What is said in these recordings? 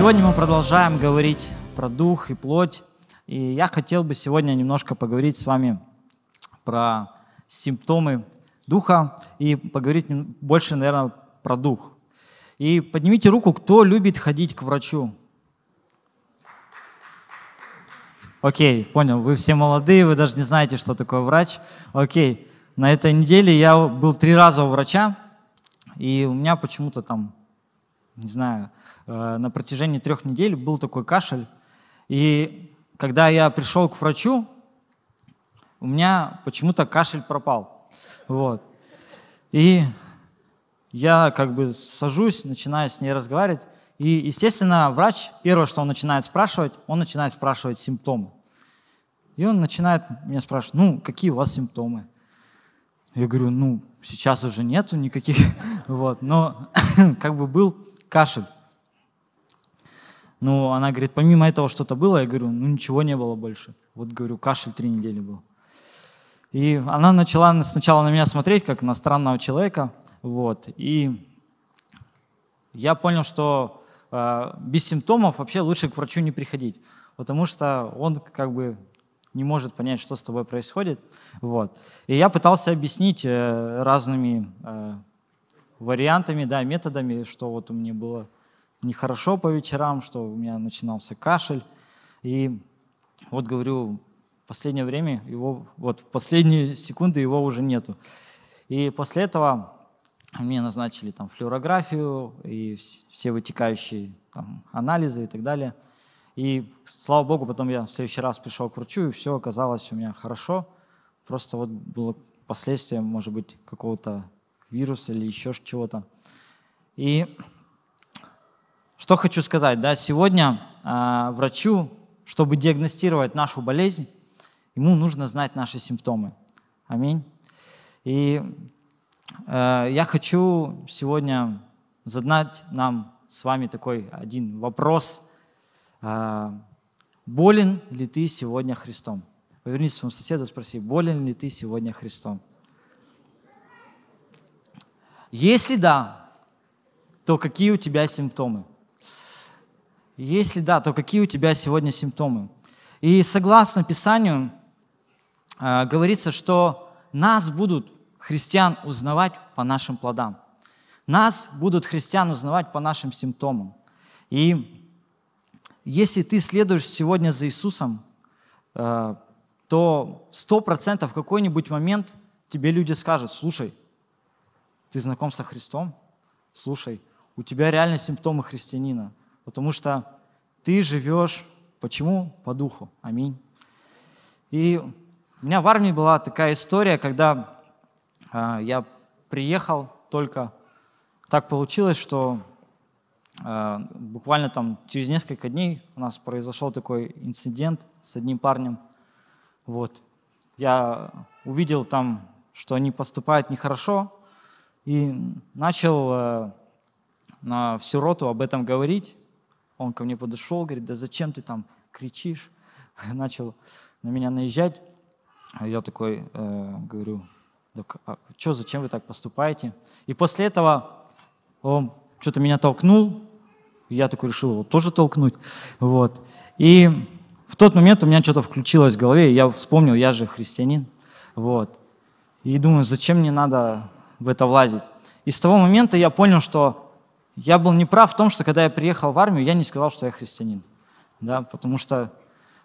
Сегодня мы продолжаем говорить про дух и плоть. И я хотел бы сегодня немножко поговорить с вами про симптомы духа и поговорить больше, наверное, про дух. И поднимите руку, кто любит ходить к врачу. Окей, понял, вы все молодые, вы даже не знаете, что такое врач. Окей, на этой неделе я был три раза у врача, и у меня почему-то там, не знаю, на протяжении трех недель был такой кашель. И когда я пришел к врачу, у меня почему-то кашель пропал. Вот. И я как бы сажусь, начинаю с ней разговаривать. И, естественно, врач, первое, что он начинает спрашивать, он начинает спрашивать симптомы. И он начинает меня спрашивать, ну, какие у вас симптомы? Я говорю, ну, сейчас уже нету никаких, вот, но как бы был кашель. Ну, она говорит, помимо этого что-то было? Я говорю, ну, ничего не было больше. Вот, говорю, кашель три недели был. И она начала сначала на меня смотреть, как на странного человека, вот, и я понял, что э, без симптомов вообще лучше к врачу не приходить, потому что он как бы не может понять, что с тобой происходит. Вот. И я пытался объяснить э, разными э, вариантами, да, методами, что вот у меня было нехорошо по вечерам, что у меня начинался кашель. И вот говорю, в последнее время его, вот последние секунды его уже нету. И после этого мне назначили там флюорографию и все вытекающие там, анализы и так далее – и слава богу, потом я в следующий раз пришел к врачу, и все оказалось у меня хорошо. Просто вот было последствия, может быть, какого-то вируса или еще чего-то. И что хочу сказать, да, сегодня э, врачу, чтобы диагностировать нашу болезнь, ему нужно знать наши симптомы. Аминь. И э, я хочу сегодня задать нам с вами такой один вопрос – а, болен ли ты сегодня Христом? Повернись к своему соседу и спроси, болен ли ты сегодня Христом? Если да, то какие у тебя симптомы? Если да, то какие у тебя сегодня симптомы? И согласно Писанию, а, говорится, что нас будут христиан узнавать по нашим плодам. Нас будут христиан узнавать по нашим симптомам. И если ты следуешь сегодня за Иисусом, э, то сто процентов в какой-нибудь момент тебе люди скажут, слушай, ты знаком со Христом? Слушай, у тебя реально симптомы христианина, потому что ты живешь, почему? По духу. Аминь. И у меня в армии была такая история, когда э, я приехал только, так получилось, что а, буквально там через несколько дней у нас произошел такой инцидент с одним парнем. Вот. Я увидел там, что они поступают нехорошо, и начал э, на всю роту об этом говорить. Он ко мне подошел, говорит, да зачем ты там кричишь? Начал на меня наезжать. А я такой э, говорю, а что, зачем вы так поступаете? И после этого он что-то меня толкнул, я такой решил его тоже толкнуть. Вот. И в тот момент у меня что-то включилось в голове, и я вспомнил, я же христианин. Вот. И думаю, зачем мне надо в это влазить? И с того момента я понял, что я был неправ в том, что когда я приехал в армию, я не сказал, что я христианин. Да, потому что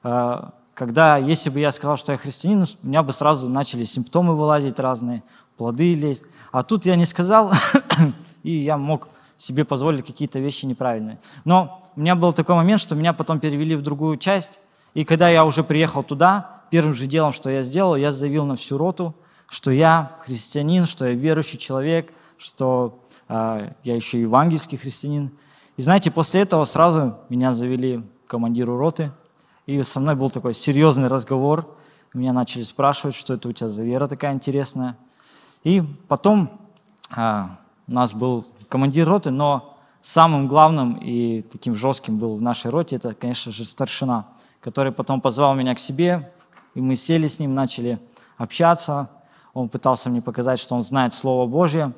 э, когда, если бы я сказал, что я христианин, у меня бы сразу начали симптомы вылазить разные, плоды лезть. А тут я не сказал, и я мог себе позволить какие-то вещи неправильные. Но у меня был такой момент, что меня потом перевели в другую часть, и когда я уже приехал туда, первым же делом, что я сделал, я заявил на всю роту, что я христианин, что я верующий человек, что я еще евангельский христианин. И знаете, после этого сразу меня завели к командиру роты, и со мной был такой серьезный разговор. Меня начали спрашивать, что это у тебя за вера такая интересная. И потом э, у нас был командир роты, но самым главным и таким жестким был в нашей роте, это, конечно же, старшина, который потом позвал меня к себе, и мы сели с ним, начали общаться. Он пытался мне показать, что он знает Слово Божье.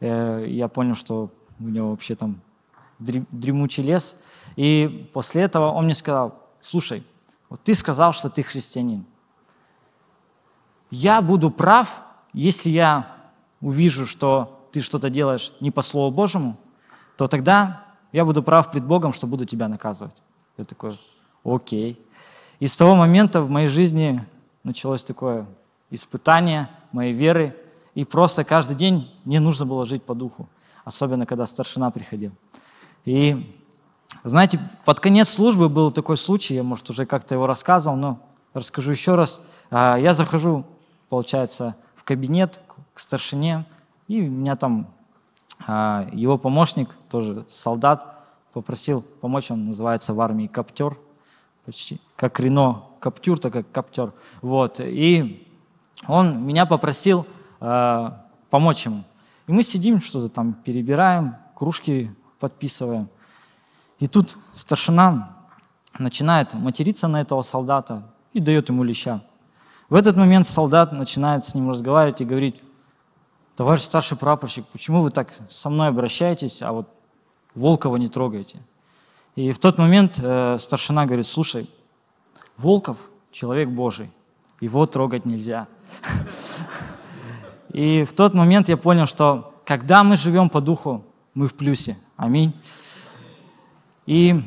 Э, я понял, что у него вообще там дремучий лес. И после этого он мне сказал, слушай, вот ты сказал, что ты христианин. Я буду прав, если я увижу, что ты что-то делаешь не по Слову Божьему, то тогда я буду прав пред Богом, что буду тебя наказывать. Я такой, окей. И с того момента в моей жизни началось такое испытание моей веры, и просто каждый день мне нужно было жить по духу, особенно когда старшина приходил. И знаете, под конец службы был такой случай, я, может, уже как-то его рассказывал, но расскажу еще раз. А, я захожу, получается, в кабинет к старшине, и меня там а, его помощник, тоже солдат, попросил помочь, он называется в армии коптер, почти как Рено коптюр, так как коптер. Вот. И он меня попросил э, помочь ему. И мы сидим, что-то там перебираем, кружки подписываем. И тут старшина начинает материться на этого солдата и дает ему леща. В этот момент солдат начинает с ним разговаривать и говорить, товарищ старший прапорщик, почему вы так со мной обращаетесь, а вот Волкова не трогаете? И в тот момент э, старшина говорит, слушай, Волков – человек Божий, его трогать нельзя. И в тот момент я понял, что когда мы живем по духу, мы в плюсе. Аминь. И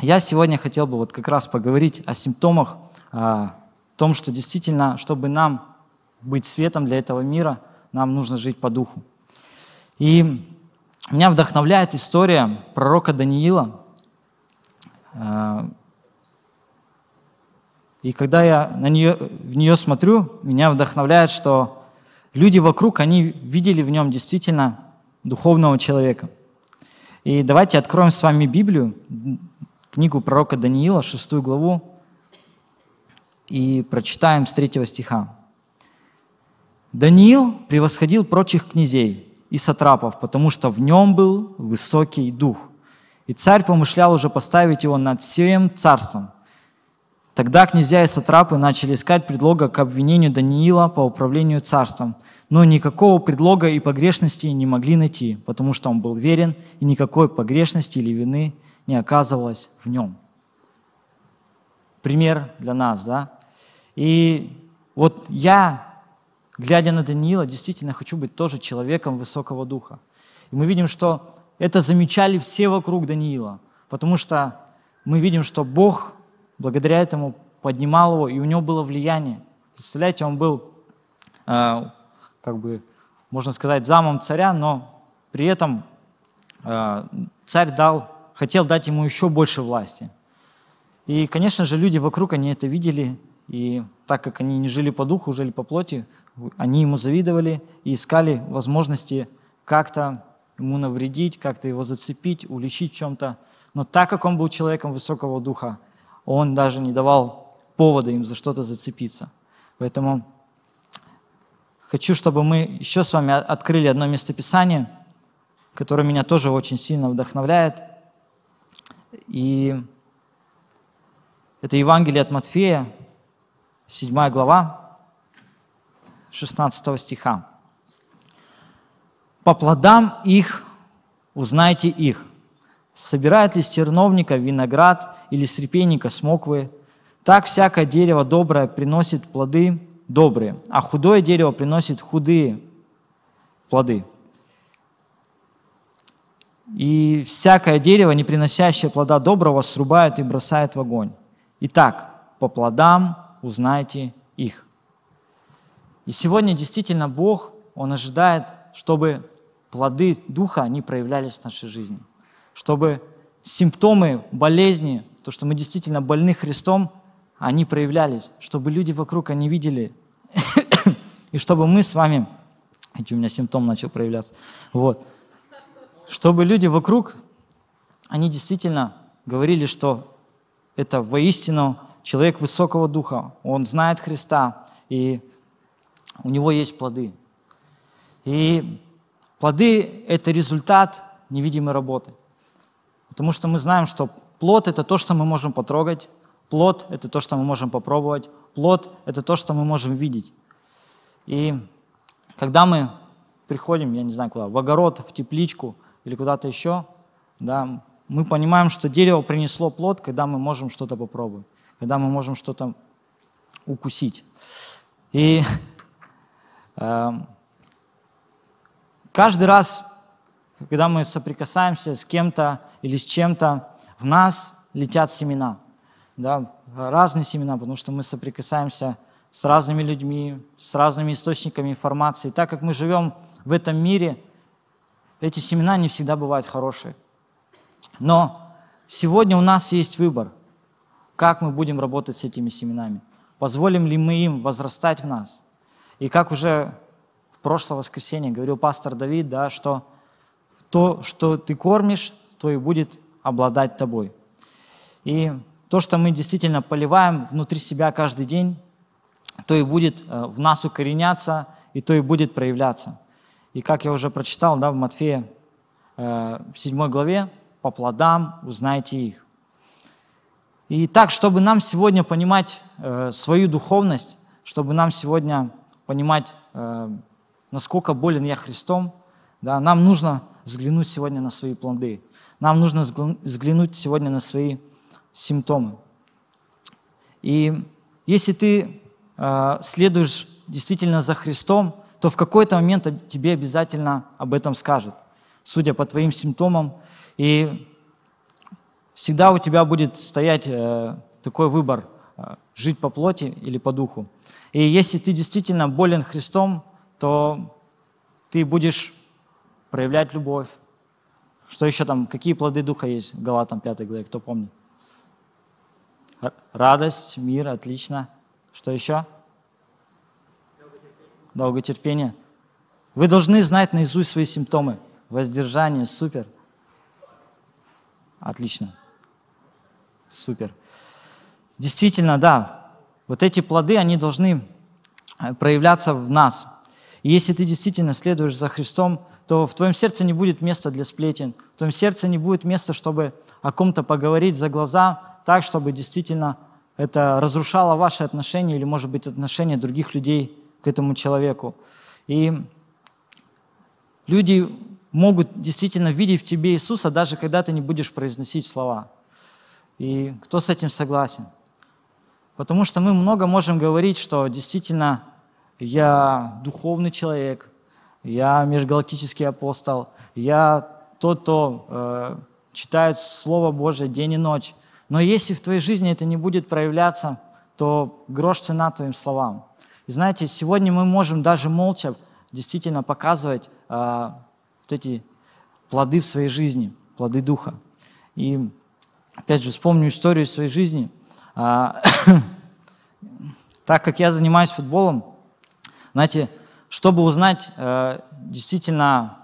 я сегодня хотел бы вот как раз поговорить о симптомах, о том, что действительно, чтобы нам быть светом для этого мира, нам нужно жить по духу. И меня вдохновляет история пророка Даниила. И когда я на нее, в нее смотрю, меня вдохновляет, что люди вокруг, они видели в нем действительно духовного человека. И давайте откроем с вами Библию, книгу пророка Даниила, шестую главу, и прочитаем с третьего стиха. «Даниил превосходил прочих князей и сатрапов, потому что в нем был высокий дух. И царь помышлял уже поставить его над всем царством. Тогда князья и сатрапы начали искать предлога к обвинению Даниила по управлению царством – но никакого предлога и погрешности не могли найти, потому что он был верен, и никакой погрешности или вины не оказывалось в нем. Пример для нас, да? И вот я, глядя на Даниила, действительно хочу быть тоже человеком высокого духа. И мы видим, что это замечали все вокруг Даниила, потому что мы видим, что Бог благодаря этому поднимал его, и у него было влияние. Представляете, он был а, как бы, можно сказать, замом царя, но при этом э, царь дал, хотел дать ему еще больше власти. И, конечно же, люди вокруг, они это видели, и так как они не жили по духу, жили по плоти, они ему завидовали и искали возможности как-то ему навредить, как-то его зацепить, уличить в чем-то. Но так как он был человеком высокого духа, он даже не давал повода им за что-то зацепиться. Поэтому хочу, чтобы мы еще с вами открыли одно местописание, которое меня тоже очень сильно вдохновляет. И это Евангелие от Матфея, 7 глава, 16 стиха. «По плодам их узнайте их. Собирает ли с терновника виноград или с репейника смоквы? Так всякое дерево доброе приносит плоды добрые, а худое дерево приносит худые плоды. И всякое дерево, не приносящее плода доброго, срубают и бросают в огонь. Итак, по плодам узнайте их. И сегодня действительно Бог, Он ожидает, чтобы плоды Духа, они проявлялись в нашей жизни. Чтобы симптомы болезни, то, что мы действительно больны Христом, они проявлялись, чтобы люди вокруг, они видели, и чтобы мы с вами, эти у меня симптом начал проявляться, вот, чтобы люди вокруг, они действительно говорили, что это воистину человек высокого духа, он знает Христа, и у него есть плоды. И плоды – это результат невидимой работы. Потому что мы знаем, что плод – это то, что мы можем потрогать, Плод – это то, что мы можем попробовать. Плод – это то, что мы можем видеть. И когда мы приходим, я не знаю куда, в огород, в тепличку или куда-то еще, Да? Мы понимаем, что дерево принесло плод, когда мы можем что-то попробовать, когда мы можем что-то укусить. И э, каждый раз, когда мы соприкасаемся с кем-то или с чем-то, в нас летят семена. Да, разные семена, потому что мы соприкасаемся с разными людьми, с разными источниками информации. Так как мы живем в этом мире, эти семена не всегда бывают хорошие. Но сегодня у нас есть выбор, как мы будем работать с этими семенами. Позволим ли мы им возрастать в нас? И как уже в прошлое воскресенье говорил пастор Давид, да, что то, что ты кормишь, то и будет обладать тобой. И то, что мы действительно поливаем внутри себя каждый день, то и будет э, в нас укореняться, и то и будет проявляться. И как я уже прочитал да, в Матфея 7 э, главе, по плодам узнайте их. И так, чтобы нам сегодня понимать э, свою духовность, чтобы нам сегодня понимать, насколько болен я Христом, да, нам нужно взглянуть сегодня на свои плоды. Нам нужно взглянуть сегодня на свои симптомы. И если ты э, следуешь действительно за Христом, то в какой-то момент тебе обязательно об этом скажут, судя по твоим симптомам. И всегда у тебя будет стоять э, такой выбор, э, жить по плоти или по духу. И если ты действительно болен Христом, то ты будешь проявлять любовь. Что еще там, какие плоды духа есть в Галатам 5 главе, кто помнит? Радость, мир, отлично. Что еще? Долготерпение. Вы должны знать наизусть свои симптомы. Воздержание, супер. Отлично. Супер. Действительно, да, вот эти плоды, они должны э, проявляться в нас. И если ты действительно следуешь за Христом, то в твоем сердце не будет места для сплетен, в твоем сердце не будет места, чтобы о ком-то поговорить за глаза, так, чтобы действительно это разрушало ваши отношения или, может быть, отношения других людей к этому человеку. И люди могут действительно видеть в тебе Иисуса, даже когда ты не будешь произносить слова. И кто с этим согласен? Потому что мы много можем говорить, что действительно я духовный человек, я межгалактический апостол, я тот, кто э, читает Слово Божие день и ночь. Но если в твоей жизни это не будет проявляться, то грош цена твоим словам. И знаете, сегодня мы можем даже молча действительно показывать э, вот эти плоды в своей жизни, плоды Духа. И опять же вспомню историю своей жизни. А, так как я занимаюсь футболом, знаете, чтобы узнать э, действительно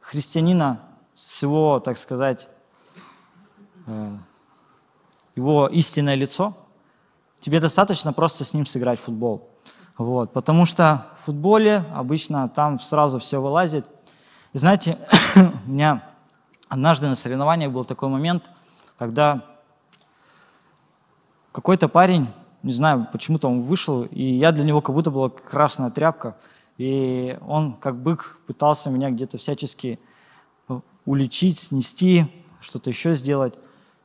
христианина с его, так сказать, э, его истинное лицо, тебе достаточно просто с ним сыграть в футбол. Вот, потому что в футболе обычно там сразу все вылазит – и знаете, у меня однажды на соревнованиях был такой момент, когда какой-то парень, не знаю, почему-то он вышел, и я для него как будто была красная тряпка, и он как бык пытался меня где-то всячески ну, уличить, снести, что-то еще сделать.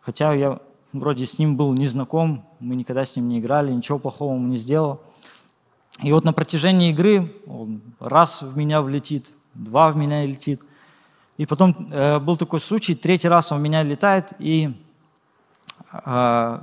Хотя я вроде с ним был не знаком, мы никогда с ним не играли, ничего плохого ему не сделал. И вот на протяжении игры он раз в меня влетит, два в меня летит. И потом э, был такой случай, третий раз он в меня летает, и э,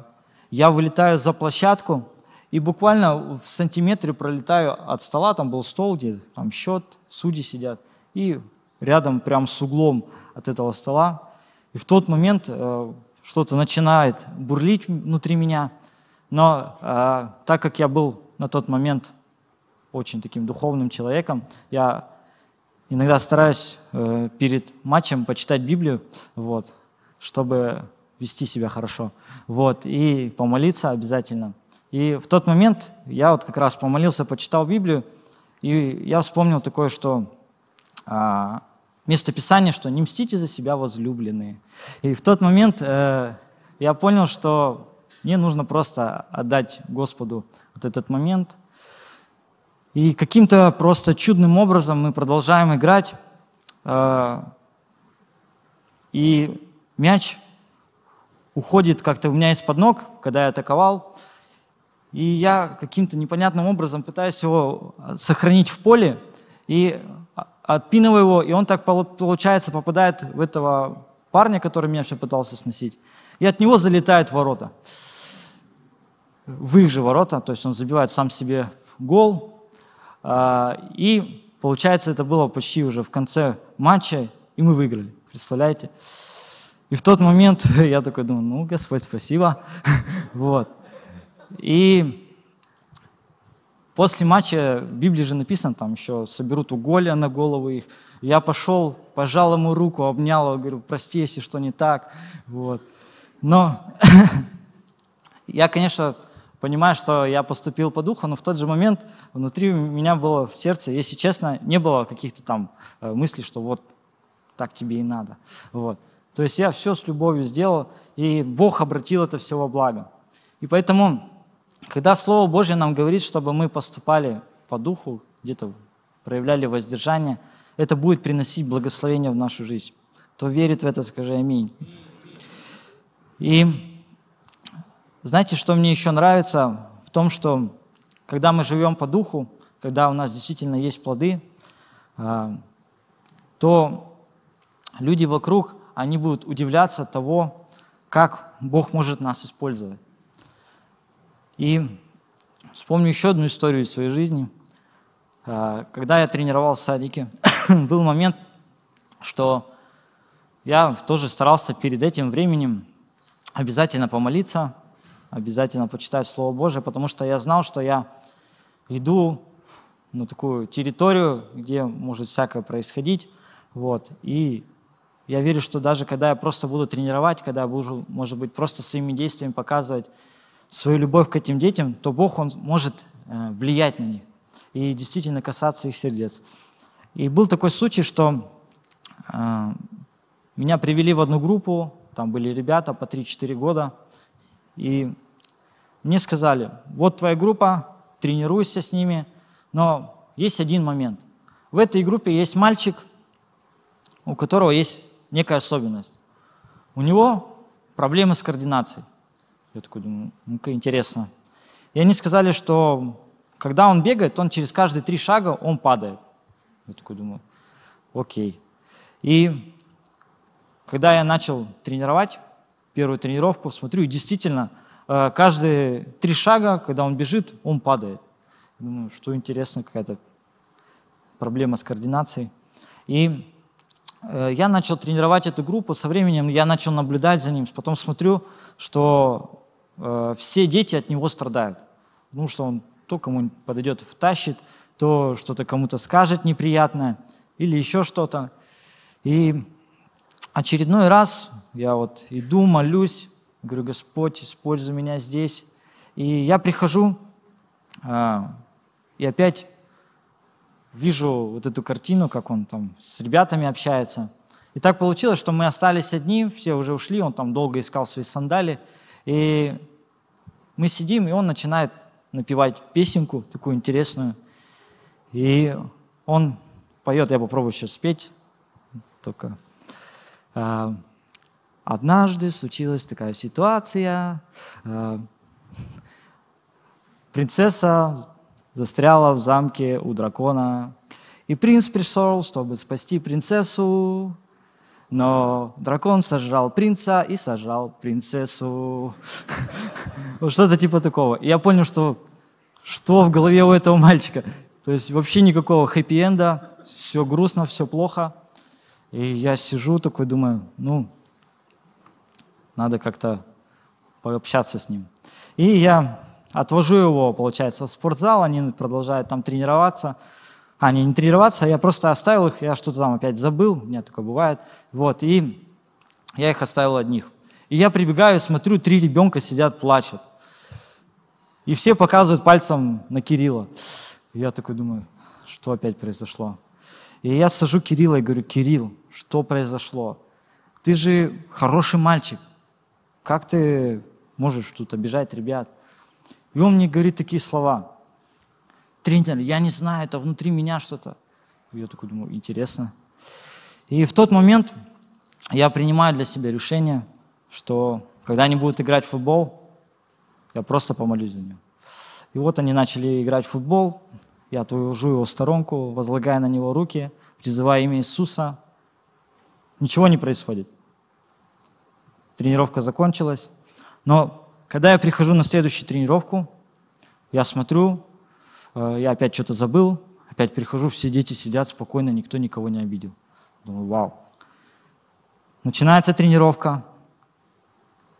я вылетаю за площадку, и буквально в сантиметре пролетаю от стола, там был стол, где там счет, судьи сидят, и рядом прям с углом от этого стола. И в тот момент э, что-то начинает бурлить внутри меня, но э, так как я был на тот момент очень таким духовным человеком, я иногда стараюсь э, перед матчем почитать Библию, вот, чтобы вести себя хорошо, вот, и помолиться обязательно. И в тот момент я вот как раз помолился, почитал Библию, и я вспомнил такое, что а, место Писания, что не мстите за себя возлюбленные. И в тот момент э, я понял, что мне нужно просто отдать Господу вот этот момент, и каким-то просто чудным образом мы продолжаем играть. А, и мяч уходит как-то у меня из-под ног, когда я атаковал, и я каким-то непонятным образом пытаюсь его сохранить в поле, и отпинываю его, и он так, получается, попадает в этого парня, который меня все пытался сносить, и от него залетает в ворота. В их же ворота, то есть он забивает сам себе гол, а, и получается, это было почти уже в конце матча, и мы выиграли, представляете? И в тот момент я такой думаю, ну, Господь, спасибо. вот. И после матча, в Библии же написано, там еще соберут уголья на голову их. Я пошел, пожал ему руку, обнял его, говорю, прости, если что не так. Вот. Но я, конечно, понимаю, что я поступил по духу, но в тот же момент внутри меня было в сердце, если честно, не было каких-то там э, мыслей, что вот так тебе и надо. Вот. То есть я все с любовью сделал, и Бог обратил это все во благо. И поэтому, когда Слово Божье нам говорит, чтобы мы поступали по духу, где-то проявляли воздержание, это будет приносить благословение в нашу жизнь. Кто верит в это, скажи аминь. И знаете, что мне еще нравится? В том, что когда мы живем по духу, когда у нас действительно есть плоды, а, то люди вокруг, они будут удивляться того, как Бог может нас использовать. И вспомню еще одну историю из своей жизни. А, когда я тренировал в садике, был момент, что я тоже старался перед этим временем обязательно помолиться, обязательно почитать Слово Божие, потому что я знал, что я иду на такую территорию, где может всякое происходить. Вот, и я верю, что даже когда я просто буду тренировать, когда я буду, может быть, просто своими действиями показывать свою любовь к этим детям, то Бог, Он может э, влиять на них и действительно касаться их сердец. И был такой случай, что э, меня привели в одну группу, там были ребята по 3-4 года, и мне сказали, вот твоя группа, тренируйся с ними, но есть один момент. В этой группе есть мальчик, у которого есть некая особенность. У него проблемы с координацией. Я такой думаю, ну-ка интересно. И они сказали, что когда он бегает, он через каждые три шага он падает. Я такой думаю, окей. И когда я начал тренировать, первую тренировку, смотрю, и действительно, э, каждые три шага, когда он бежит, он падает. Думаю, что интересно, какая-то проблема с координацией. И Э, я начал тренировать эту группу, со временем я начал наблюдать за ним, потом смотрю, что э, все дети от него страдают. Потому что он то кому-нибудь подойдет втащит, то что-то кому-то скажет неприятное или еще что-то. И очередной раз я вот иду, молюсь, говорю, Господь, используй меня здесь. И я прихожу, э, и опять вижу вот эту картину, как он там с ребятами общается. И так получилось, что мы остались одни, все уже ушли, он там долго искал свои сандали. И мы сидим, и он начинает напевать песенку такую интересную. И он поет, я попробую сейчас спеть, только... А, Однажды случилась такая ситуация. А, принцесса застряла в замке у дракона. И принц пришел, чтобы спасти принцессу, но дракон сожрал принца и сожрал принцессу. Что-то типа такого. Я понял, что что в голове у этого мальчика. То есть вообще никакого хэппи-энда, все грустно, все плохо. И я сижу такой, думаю, ну, надо как-то пообщаться с ним. И я Отвожу его, получается, в спортзал, они продолжают там тренироваться. А, они не тренироваться, я просто оставил их, я что-то там опять забыл, у меня такое бывает. Вот, и я их оставил одних. И я прибегаю, смотрю, три ребенка сидят, плачут. И все показывают пальцем на Кирилла. И я такой думаю, что опять произошло? И я сажу Кирилла и говорю, Кирилл, что произошло? Ты же хороший мальчик. Как ты можешь тут обижать ребят? И он мне говорит такие слова. Тренер, я не знаю, это внутри меня что-то. Я такой думаю, интересно. И в тот момент я принимаю для себя решение, что когда они будут играть в футбол, я просто помолюсь за него. И вот они начали играть в футбол, я отвожу его в сторонку, возлагая на него руки, призывая имя Иисуса. Ничего не происходит. Тренировка закончилась. Но когда я прихожу на следующую тренировку, я смотрю, я опять что-то забыл, опять прихожу, все дети сидят спокойно, никто никого не обидел. Думаю, вау. Начинается тренировка.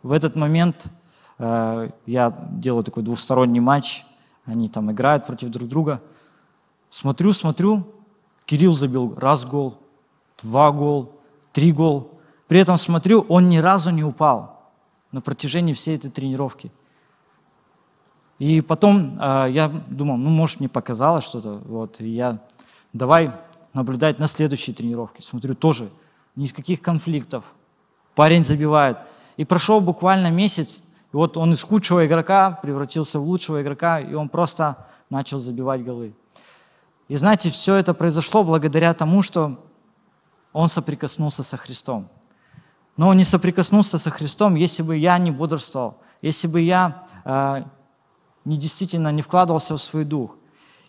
В этот момент э, я делаю такой двусторонний матч, они там играют против друг друга. Смотрю, смотрю, Кирилл забил раз гол, два гол, три гол. При этом смотрю, он ни разу не упал на протяжении всей этой тренировки. И потом э, я думал, ну, может, мне показалось что-то. Вот, и я давай наблюдать на следующей тренировке. Смотрю, тоже ни с каких конфликтов. Парень забивает. И прошел буквально месяц, и вот он из худшего игрока превратился в лучшего игрока, и он просто начал забивать голы. И знаете, все это произошло благодаря тому, что он соприкоснулся со Христом. Но он не соприкоснулся со Христом, если бы я не бодрствовал, если бы я э, не действительно не вкладывался в свой дух.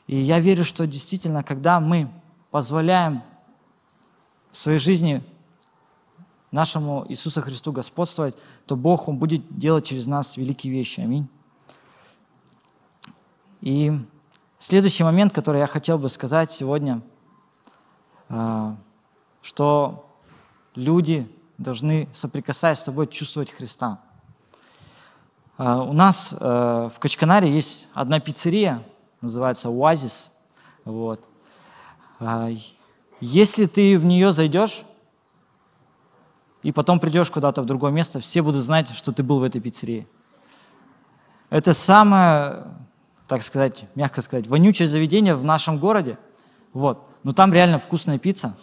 И я верю, что действительно, когда мы позволяем в своей жизни нашему Иисусу Христу господствовать, то Бог, Он будет делать через нас великие вещи. Аминь. И следующий момент, который я хотел бы сказать сегодня, а, что люди должны, соприкасаясь с тобой, чувствовать Христа. А, у нас э, в Качканаре есть одна пиццерия, называется «Оазис». Вот. А, если ты в нее зайдешь, и потом придешь куда-то в другое место, все будут знать, что ты был в этой пиццерии. Это самое, так сказать, мягко сказать, вонючее заведение в нашем городе. Вот. Но там реально вкусная пицца.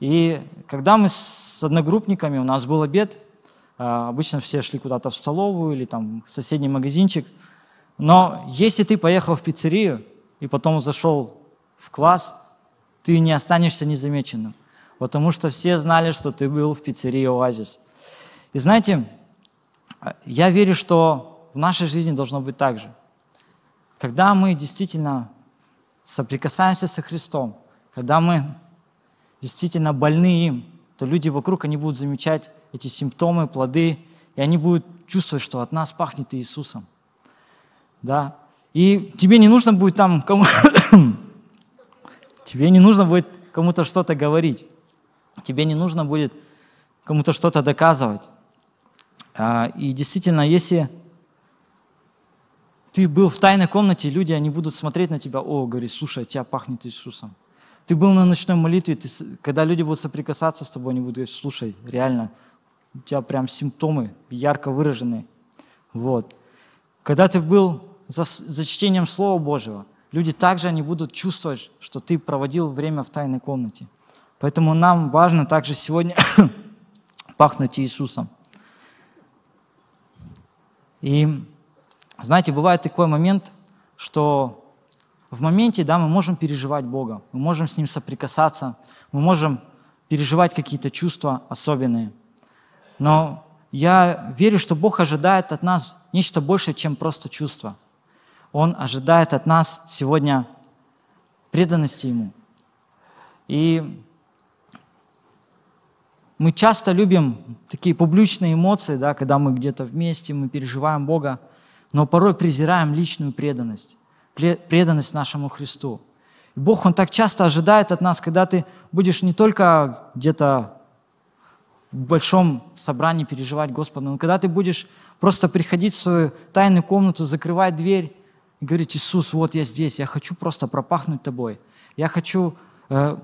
И когда мы с одногруппниками, у нас был обед, обычно все шли куда-то в столовую или там в соседний магазинчик. Но если ты поехал в пиццерию и потом зашел в класс, ты не останешься незамеченным потому что все знали, что ты был в пиццерии «Оазис». И знаете, я верю, что в нашей жизни должно быть так же. Когда мы действительно соприкасаемся со Христом, когда мы действительно больны им, то люди вокруг, они будут замечать эти симптомы, плоды, и они будут чувствовать, что от нас пахнет Иисусом. Да? И тебе не нужно будет там кому... тебе не нужно будет кому-то что-то говорить. Тебе не нужно будет кому-то что-то доказывать. А, и действительно, если ты был в тайной комнате, люди, они будут смотреть на тебя, о, говорит, слушай, от тебя пахнет Иисусом. Ты был на ночной молитве, ты, когда люди будут соприкасаться с тобой, они будут говорить, слушай, реально, у тебя прям симптомы ярко выраженные. Вот. Когда ты был за, за чтением Слова Божьего, люди также они будут чувствовать, что ты проводил время в тайной комнате. Поэтому нам важно также сегодня пахнуть Иисусом. И знаете, бывает такой момент, что в моменте, да, мы можем переживать Бога, мы можем с Ним соприкасаться, мы можем переживать какие-то чувства особенные. Но я верю, что Бог ожидает от нас нечто большее, чем просто чувства. Он ожидает от нас сегодня преданности Ему. И мы часто любим такие публичные эмоции, да, когда мы где-то вместе, мы переживаем Бога, но порой презираем личную преданность, преданность нашему Христу. И Бог, Он так часто ожидает от нас, когда ты будешь не только где-то в большом собрании переживать Господа, но когда ты будешь просто приходить в свою тайную комнату, закрывать дверь и говорить, Иисус, вот я здесь, я хочу просто пропахнуть Тобой. Я хочу э,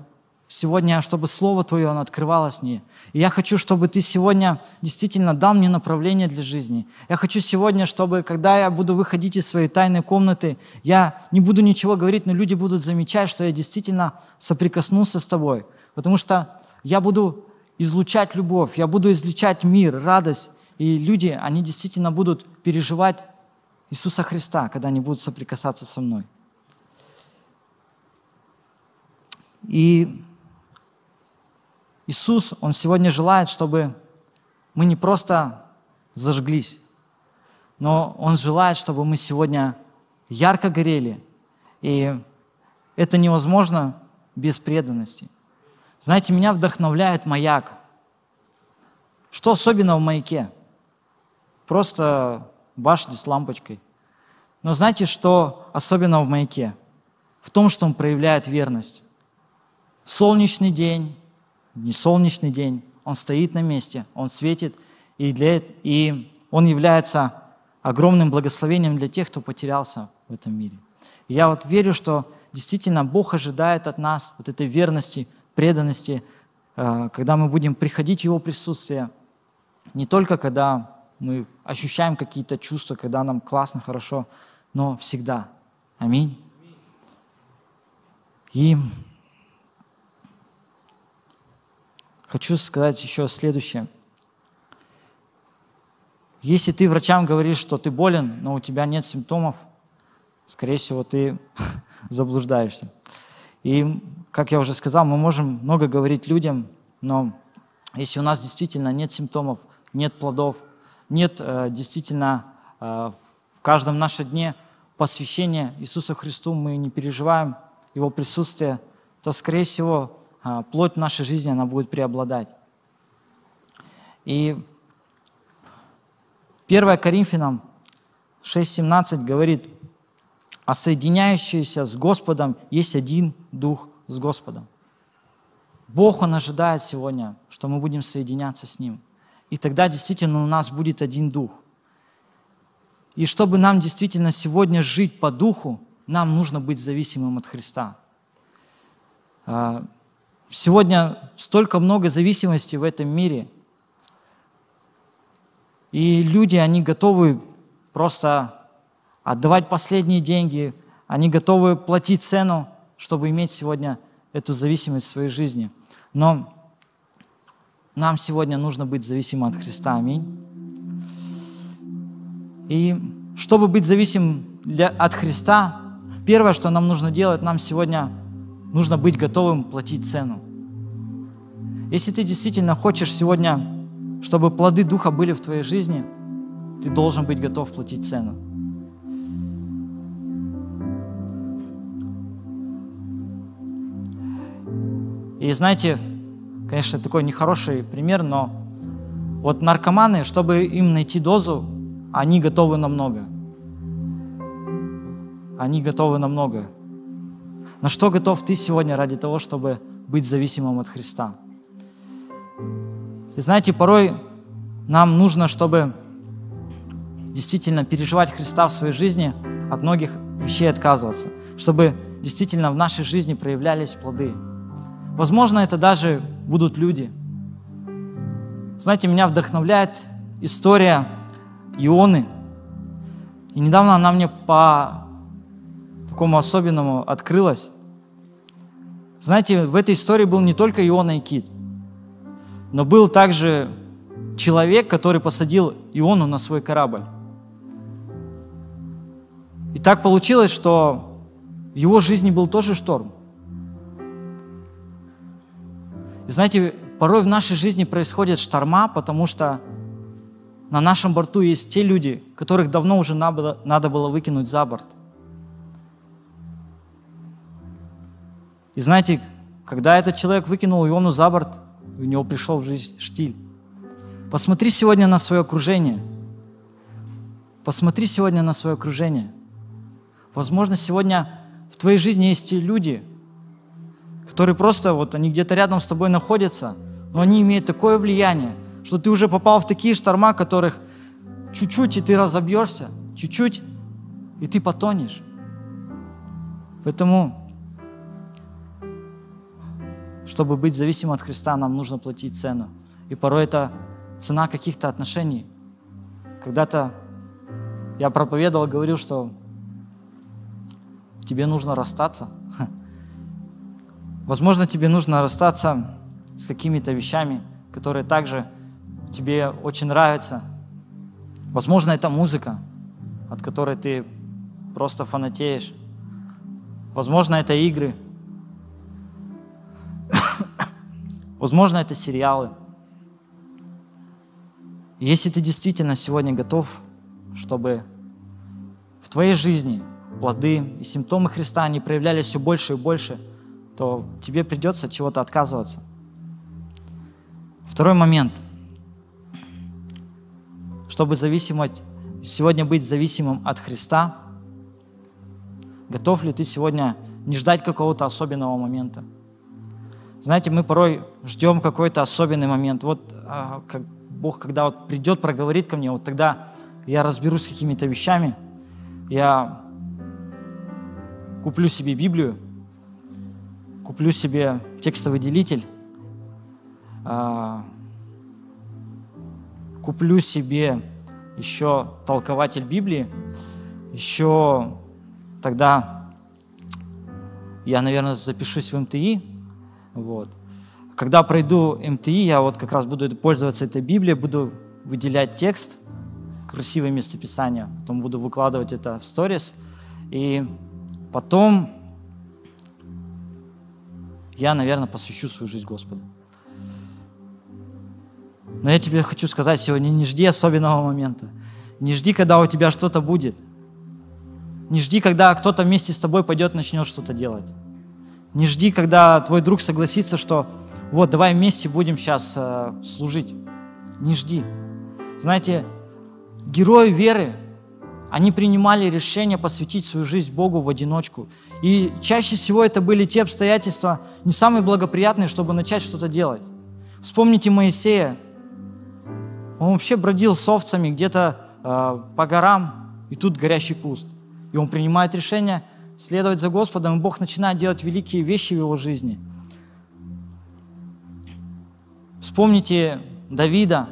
сегодня, чтобы Слово Твое, оно открывалось мне. И я хочу, чтобы Ты сегодня действительно дал мне направление для жизни. Я хочу сегодня, чтобы, когда я буду выходить из своей тайной комнаты, я не буду ничего говорить, но люди будут замечать, что я действительно соприкоснулся с Тобой. Потому что я буду излучать любовь, я буду излучать мир, радость. И люди, они действительно будут переживать Иисуса Христа, когда они будут соприкасаться со мной. И Иисус, Он сегодня желает, чтобы мы не просто зажглись, но Он желает, чтобы мы сегодня ярко горели. И это невозможно без преданности. Знаете, меня вдохновляет маяк. Что особенно в маяке? Просто башни с лампочкой. Но знаете, что особенно в маяке? В том, что он проявляет верность. В солнечный день, не солнечный день, он стоит на месте, он светит, и, для, и он является огромным благословением для тех, кто потерялся в этом мире. И я вот верю, что действительно Бог ожидает от нас вот этой верности, преданности, э, когда мы будем приходить в Его присутствие, не только когда мы ощущаем какие-то чувства, когда нам классно, хорошо, но всегда. Аминь. И хочу сказать еще следующее. Если ты врачам говоришь, что ты болен, но у тебя нет симптомов, скорее всего, ты заблуждаешься. И, как я уже сказал, мы можем много говорить людям, но если у нас действительно нет симптомов, нет плодов, нет э, действительно э, в каждом нашем дне посвящения Иисусу Христу, мы не переживаем Его присутствие, то, скорее всего, плоть в нашей жизни, она будет преобладать. И 1 Коринфянам 6.17 говорит, а соединяющийся с Господом есть один Дух с Господом. Бог, Он ожидает сегодня, что мы будем соединяться с Ним. И тогда действительно у нас будет один Дух. И чтобы нам действительно сегодня жить по Духу, нам нужно быть зависимым от Христа. Сегодня столько много зависимости в этом мире. И люди, они готовы просто отдавать последние деньги, они готовы платить цену, чтобы иметь сегодня эту зависимость в своей жизни. Но нам сегодня нужно быть зависимым от Христа. Аминь. И чтобы быть зависимым для, от Христа, первое, что нам нужно делать, нам сегодня нужно быть готовым платить цену. Если ты действительно хочешь сегодня, чтобы плоды Духа были в твоей жизни, ты должен быть готов платить цену. И знаете, конечно, такой нехороший пример, но вот наркоманы, чтобы им найти дозу, они готовы на много. Они готовы на много. На что готов ты сегодня ради того, чтобы быть зависимым от Христа? И знаете, порой нам нужно, чтобы действительно переживать Христа в своей жизни, от многих вещей отказываться, чтобы действительно в нашей жизни проявлялись плоды – Возможно, это даже будут люди. Знаете, меня вдохновляет история Ионы. И недавно она мне по такому особенному открылась. Знаете, в этой истории был не только Иона и Кит, но был также человек, который посадил Иону на свой корабль. И так получилось, что в его жизни был тоже шторм. И знаете, порой в нашей жизни происходят шторма, потому что на нашем борту есть те люди, которых давно уже надо было выкинуть за борт. И знаете, когда этот человек выкинул Иону за борт, у него пришел в жизнь штиль. Посмотри сегодня на свое окружение. Посмотри сегодня на свое окружение. Возможно, сегодня в твоей жизни есть те люди, которые просто вот они где-то рядом с тобой находятся, но они имеют такое влияние, что ты уже попал в такие шторма, которых чуть-чуть и ты разобьешься, чуть-чуть и ты потонешь. Поэтому, чтобы быть зависимым от Христа, нам нужно платить цену. И порой это цена каких-то отношений. Когда-то я проповедовал, говорил, что тебе нужно расстаться – Возможно, тебе нужно расстаться с какими-то вещами, которые также тебе очень нравятся. Возможно, это музыка, от которой ты просто фанатеешь. Возможно, это игры. Возможно, это сериалы. Если ты действительно сегодня готов, чтобы в твоей жизни плоды и симптомы Христа не проявлялись все больше и больше, то тебе придется от чего-то отказываться. Второй момент. Чтобы зависимость, сегодня быть зависимым от Христа, готов ли ты сегодня не ждать какого-то особенного момента? Знаете, мы порой ждем какой-то особенный момент. Вот а, как Бог, когда вот придет, проговорит ко мне, вот тогда я разберусь с какими-то вещами, я куплю себе Библию, куплю себе текстовый делитель, а, куплю себе еще толкователь Библии, еще тогда я, наверное, запишусь в МТИ, вот. Когда пройду МТИ, я вот как раз буду пользоваться этой Библией, буду выделять текст, красивое местописание, потом буду выкладывать это в сторис, и потом я, наверное, посвящу свою жизнь Господу. Но я тебе хочу сказать сегодня, не жди особенного момента. Не жди, когда у тебя что-то будет. Не жди, когда кто-то вместе с тобой пойдет, начнет что-то делать. Не жди, когда твой друг согласится, что вот, давай вместе будем сейчас э, служить. Не жди. Знаете, герои веры, они принимали решение посвятить свою жизнь Богу в одиночку. И чаще всего это были те обстоятельства, не самые благоприятные, чтобы начать что-то делать. Вспомните Моисея. Он вообще бродил с овцами где-то э, по горам, и тут горящий куст. И он принимает решение следовать за Господом, и Бог начинает делать великие вещи в его жизни. Вспомните Давида.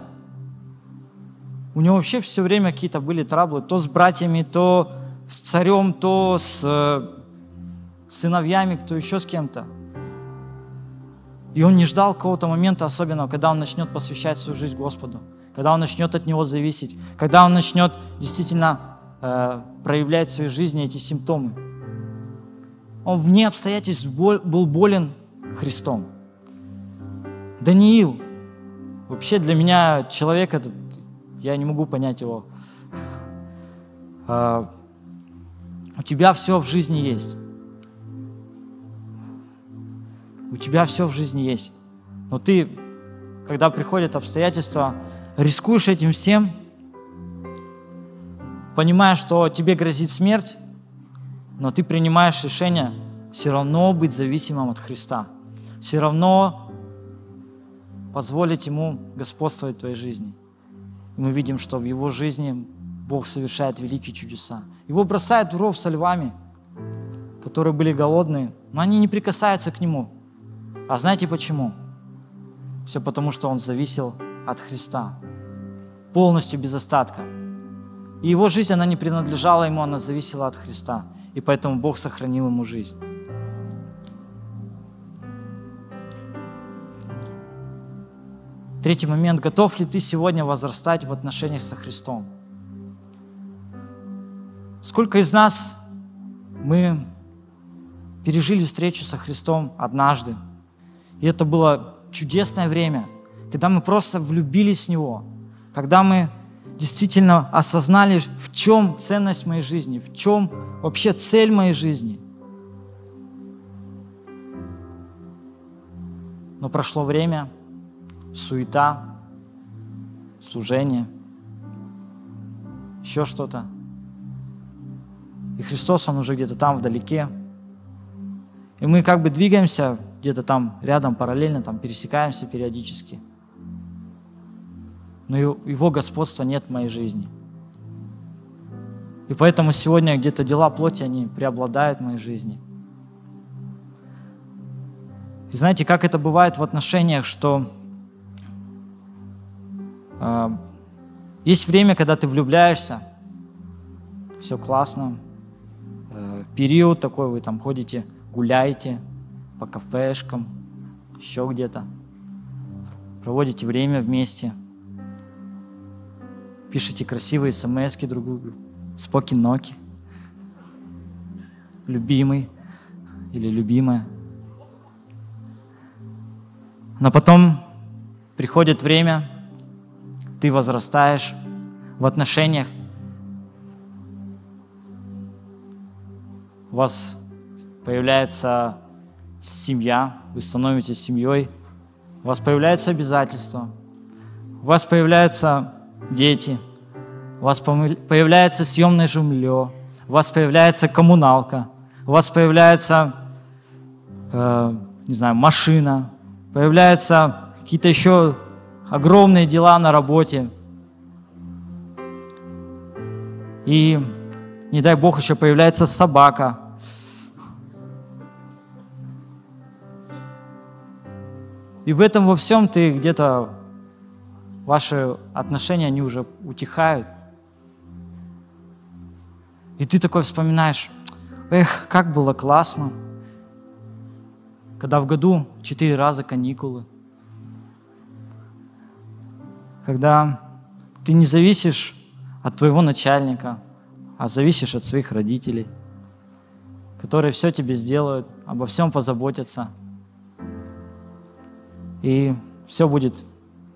У него вообще все время какие-то были траблы, то с братьями, то с царем, то с э, сыновьями, кто еще с кем-то. И он не ждал какого-то момента особенного, когда он начнет посвящать свою жизнь Господу, когда он начнет от Него зависеть, когда он начнет действительно э, проявлять в своей жизни эти симптомы. Он вне обстоятельств был болен Христом. Даниил, вообще для меня человек этот, я не могу понять его. А, у тебя все в жизни есть. У тебя все в жизни есть. Но ты, когда приходят обстоятельства, рискуешь этим всем, понимая, что тебе грозит смерть, но ты принимаешь решение все равно быть зависимым от Христа. Все равно позволить Ему господствовать в твоей жизни. И мы видим, что в Его жизни Бог совершает великие чудеса. Его бросают в ров со львами, которые были голодные, но они не прикасаются к Нему. А знаете почему? Все потому, что он зависел от Христа. Полностью без остатка. И его жизнь, она не принадлежала ему, она зависела от Христа. И поэтому Бог сохранил ему жизнь. Третий момент. Готов ли ты сегодня возрастать в отношениях со Христом? Сколько из нас мы пережили встречу со Христом однажды, и это было чудесное время, когда мы просто влюбились в Него, когда мы действительно осознали, в чем ценность моей жизни, в чем вообще цель моей жизни. Но прошло время, суета, служение, еще что-то. И Христос, Он уже где-то там, вдалеке. И мы как бы двигаемся где-то там рядом параллельно, там пересекаемся периодически. Но его господства нет в моей жизни. И поэтому сегодня где-то дела плоти, они преобладают в моей жизни. И знаете, как это бывает в отношениях, что э, есть время, когда ты влюбляешься, все классно, э, период такой, вы там ходите, гуляете, по кафешкам, еще где-то. Проводите время вместе. Пишите красивые смс друг другу. Споки-ноки. Любимый или любимая. Но потом приходит время, ты возрастаешь в отношениях, у вас появляется семья, вы становитесь семьей, у вас появляются обязательства, у вас появляются дети, у вас появляется съемное жилье, у вас появляется коммуналка, у вас появляется, э, не знаю, машина, появляются какие-то еще огромные дела на работе. И, не дай Бог, еще появляется собака – И в этом во всем ты где-то, ваши отношения, они уже утихают. И ты такой вспоминаешь, эх, как было классно, когда в году четыре раза каникулы, когда ты не зависишь от твоего начальника, а зависишь от своих родителей, которые все тебе сделают, обо всем позаботятся – и все будет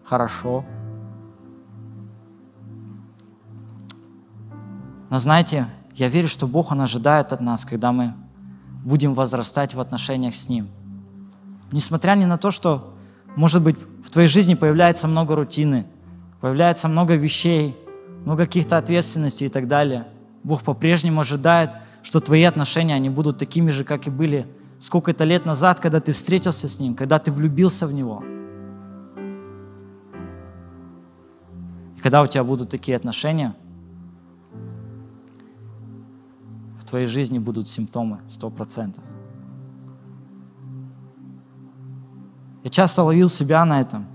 хорошо. Но знаете, я верю, что Бог, Он ожидает от нас, когда мы будем возрастать в отношениях с Ним. Несмотря ни на то, что, может быть, в твоей жизни появляется много рутины, появляется много вещей, много каких-то ответственностей и так далее, Бог по-прежнему ожидает, что твои отношения, они будут такими же, как и были сколько-то лет назад, когда ты встретился с Ним, когда ты влюбился в Него. И когда у тебя будут такие отношения, твоей жизни будут симптомы, сто процентов. Я часто ловил себя на этом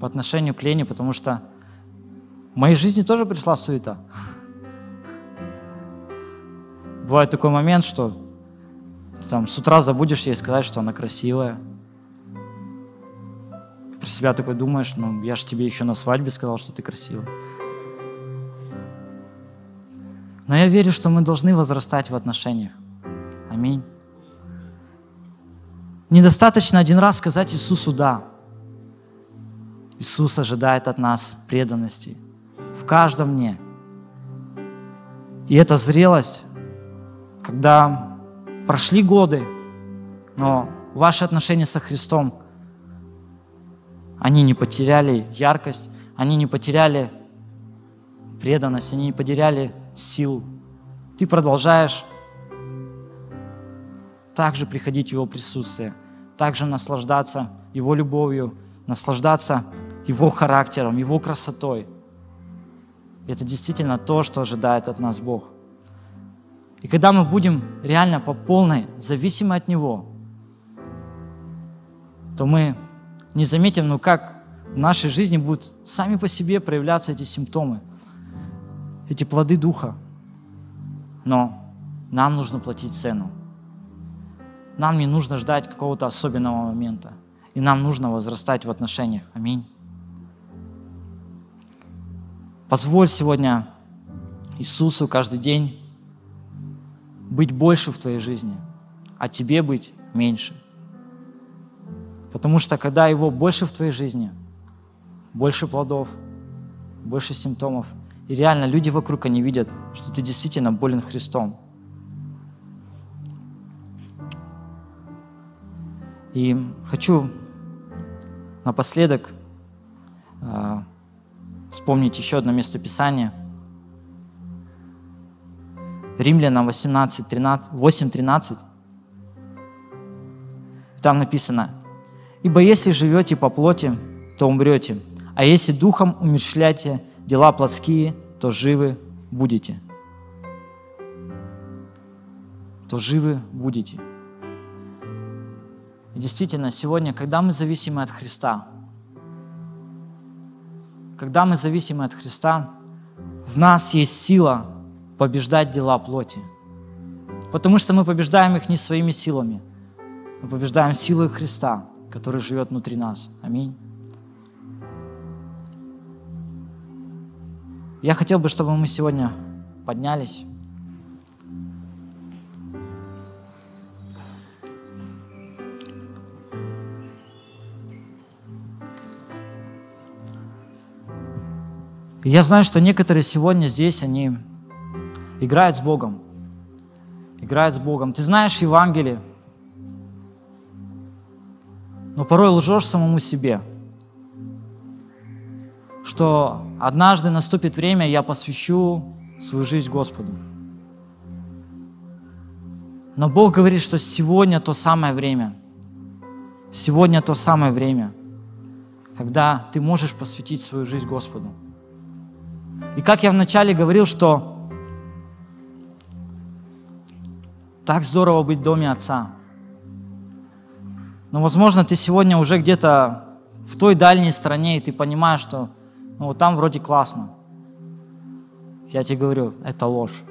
по отношению к Лене, потому что в моей жизни тоже пришла суета. Бывает такой момент, что там с утра забудешь ей сказать, что она красивая. Про себя такой думаешь, ну я же тебе еще на свадьбе сказал, что ты красивая. Но я верю, что мы должны возрастать в отношениях. Аминь. Недостаточно один раз сказать Иисусу «да». Иисус ожидает от нас преданности в каждом мне. И эта зрелость когда прошли годы, но ваши отношения со Христом, они не потеряли яркость, они не потеряли преданность, они не потеряли сил. Ты продолжаешь также приходить в Его присутствие, также наслаждаться Его любовью, наслаждаться Его характером, Его красотой. И это действительно то, что ожидает от нас Бог. И когда мы будем реально по полной зависимы от Него, то мы не заметим, ну как в нашей жизни будут сами по себе проявляться эти симптомы, эти плоды Духа. Но нам нужно платить цену. Нам не нужно ждать какого-то особенного момента. И нам нужно возрастать в отношениях. Аминь. Позволь сегодня Иисусу каждый день быть больше в твоей жизни, а тебе быть меньше. Потому что когда его больше в твоей жизни, больше плодов, больше симптомов, и реально люди вокруг, они видят, что ты действительно болен Христом. И хочу напоследок э, вспомнить еще одно место Писания – Римлянам 18, 13, 8, 13. Там написано, «Ибо если живете по плоти, то умрете, а если духом умерщвляете дела плотские, то живы будете». То живы будете. И действительно, сегодня, когда мы зависимы от Христа, когда мы зависимы от Христа, в нас есть сила – побеждать дела плоти. Потому что мы побеждаем их не своими силами. Мы побеждаем силой Христа, который живет внутри нас. Аминь. Я хотел бы, чтобы мы сегодня поднялись. Я знаю, что некоторые сегодня здесь, они играют с Богом. Играют с Богом. Ты знаешь Евангелие, но порой лжешь самому себе – что однажды наступит время, я посвящу свою жизнь Господу. Но Бог говорит, что сегодня то самое время. Сегодня то самое время, когда ты можешь посвятить свою жизнь Господу. И как я вначале говорил, что так здорово быть в доме Отца. Но, возможно, ты сегодня уже где-то в той дальней стране, и ты понимаешь, что ну, вот там вроде классно. Я тебе говорю, это ложь.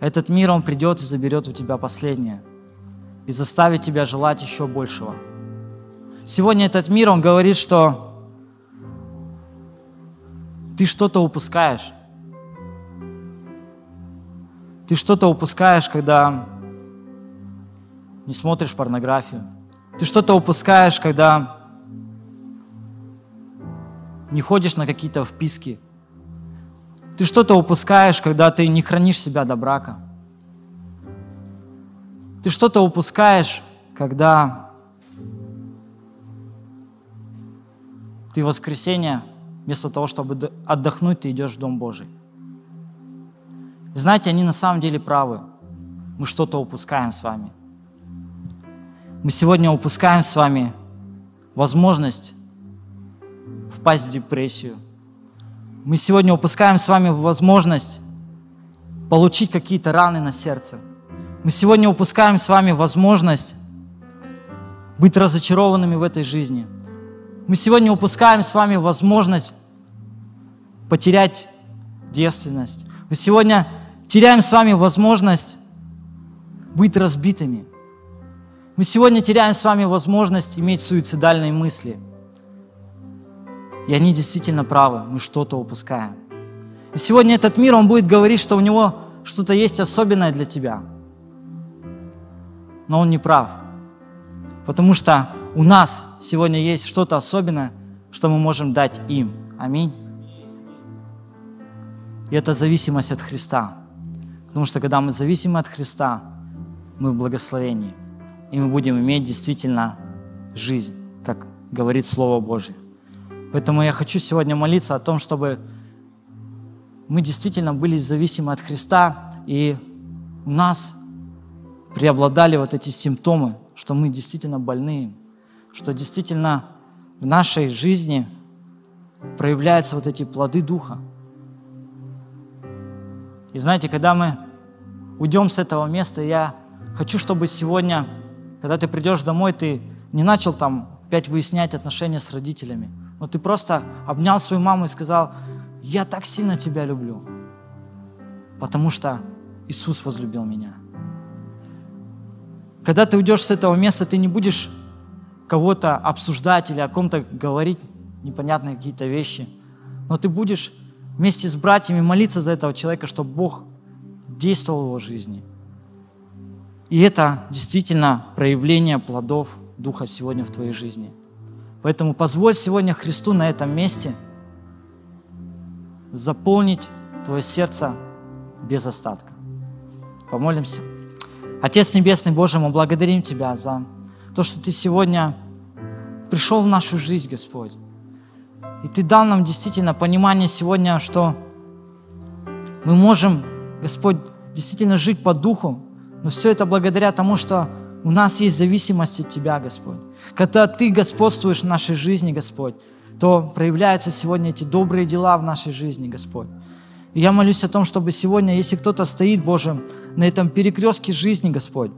Этот мир, он придет и заберет у тебя последнее. И заставит тебя желать еще большего. Сегодня этот мир, он говорит, что ты что-то упускаешь. Ты что-то упускаешь, когда не смотришь порнографию. Ты что-то упускаешь, когда не ходишь на какие-то вписки. Ты что-то упускаешь, когда ты не хранишь себя до брака. Ты что-то упускаешь, когда ты в воскресенье, вместо того, чтобы отдохнуть, ты идешь в Дом Божий. И знаете, они на самом деле правы. Мы что-то упускаем с вами. Мы сегодня упускаем с вами возможность впасть в депрессию – мы сегодня упускаем с вами возможность получить какие-то раны на сердце. Мы сегодня упускаем с вами возможность быть разочарованными в этой жизни. Мы сегодня упускаем с вами возможность потерять девственность. Мы сегодня теряем с вами возможность быть разбитыми. Мы сегодня теряем с вами возможность иметь суицидальные мысли – и они действительно правы, мы что-то упускаем. И сегодня этот мир, он будет говорить, что у него что-то есть особенное для тебя. Но он не прав. Потому что у нас сегодня есть что-то особенное, что мы можем дать им. Аминь. И это зависимость от Христа. Потому что когда мы зависимы от Христа, мы в благословении. И мы будем иметь действительно жизнь, как говорит Слово Божье. Поэтому я хочу сегодня молиться о том, чтобы мы действительно были зависимы от Христа, и у нас преобладали вот эти симптомы, что мы действительно больны, что действительно в нашей жизни проявляются вот эти плоды Духа. И знаете, когда мы уйдем с этого места, я хочу, чтобы сегодня, когда ты придешь домой, ты не начал там опять выяснять отношения с родителями – но ты просто обнял свою маму и сказал, я так сильно тебя люблю, потому что Иисус возлюбил меня. Когда ты уйдешь с этого места, ты не будешь кого-то обсуждать или о ком-то говорить непонятные какие-то вещи, но ты будешь вместе с братьями молиться за этого человека, чтобы Бог действовал в его жизни. И это действительно проявление плодов Духа сегодня в твоей жизни – Поэтому позволь сегодня Христу на этом месте заполнить твое сердце без остатка. Помолимся. Отец Небесный Божий, мы благодарим Тебя за то, что Ты сегодня пришел в нашу жизнь, Господь. И Ты дал нам действительно понимание сегодня, что мы можем, Господь, действительно жить по духу, но все это благодаря тому, что у нас есть зависимость от Тебя, Господь. Когда Ты господствуешь в нашей жизни, Господь, то проявляются сегодня эти добрые дела в нашей жизни, Господь. И я молюсь о том, чтобы сегодня, если кто-то стоит, Боже, на этом перекрестке жизни, Господь,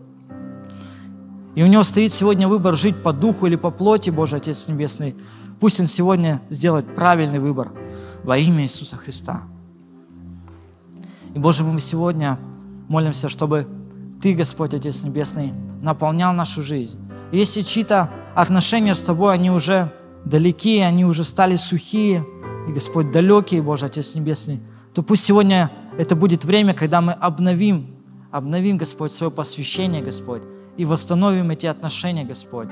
и у него стоит сегодня выбор жить по духу или по плоти, Боже, Отец Небесный, пусть он сегодня сделает правильный выбор во имя Иисуса Христа. И, Боже, мы сегодня молимся, чтобы ты, Господь Отец Небесный, наполнял нашу жизнь. Если чьи-то отношения с Тобой, они уже далеки, они уже стали сухие, и, Господь, далекие, Боже Отец Небесный, то пусть сегодня это будет время, когда мы обновим, обновим, Господь, свое посвящение, Господь, и восстановим эти отношения, Господь,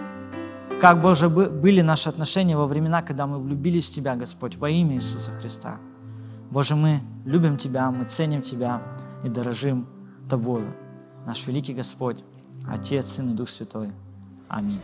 как, Боже, бы- были наши отношения во времена, когда мы влюбились в Тебя, Господь, во имя Иисуса Христа. Боже, мы любим Тебя, мы ценим Тебя и дорожим Тобою. Наш великий Господь, Отец, Сын и Дух Святой. Аминь.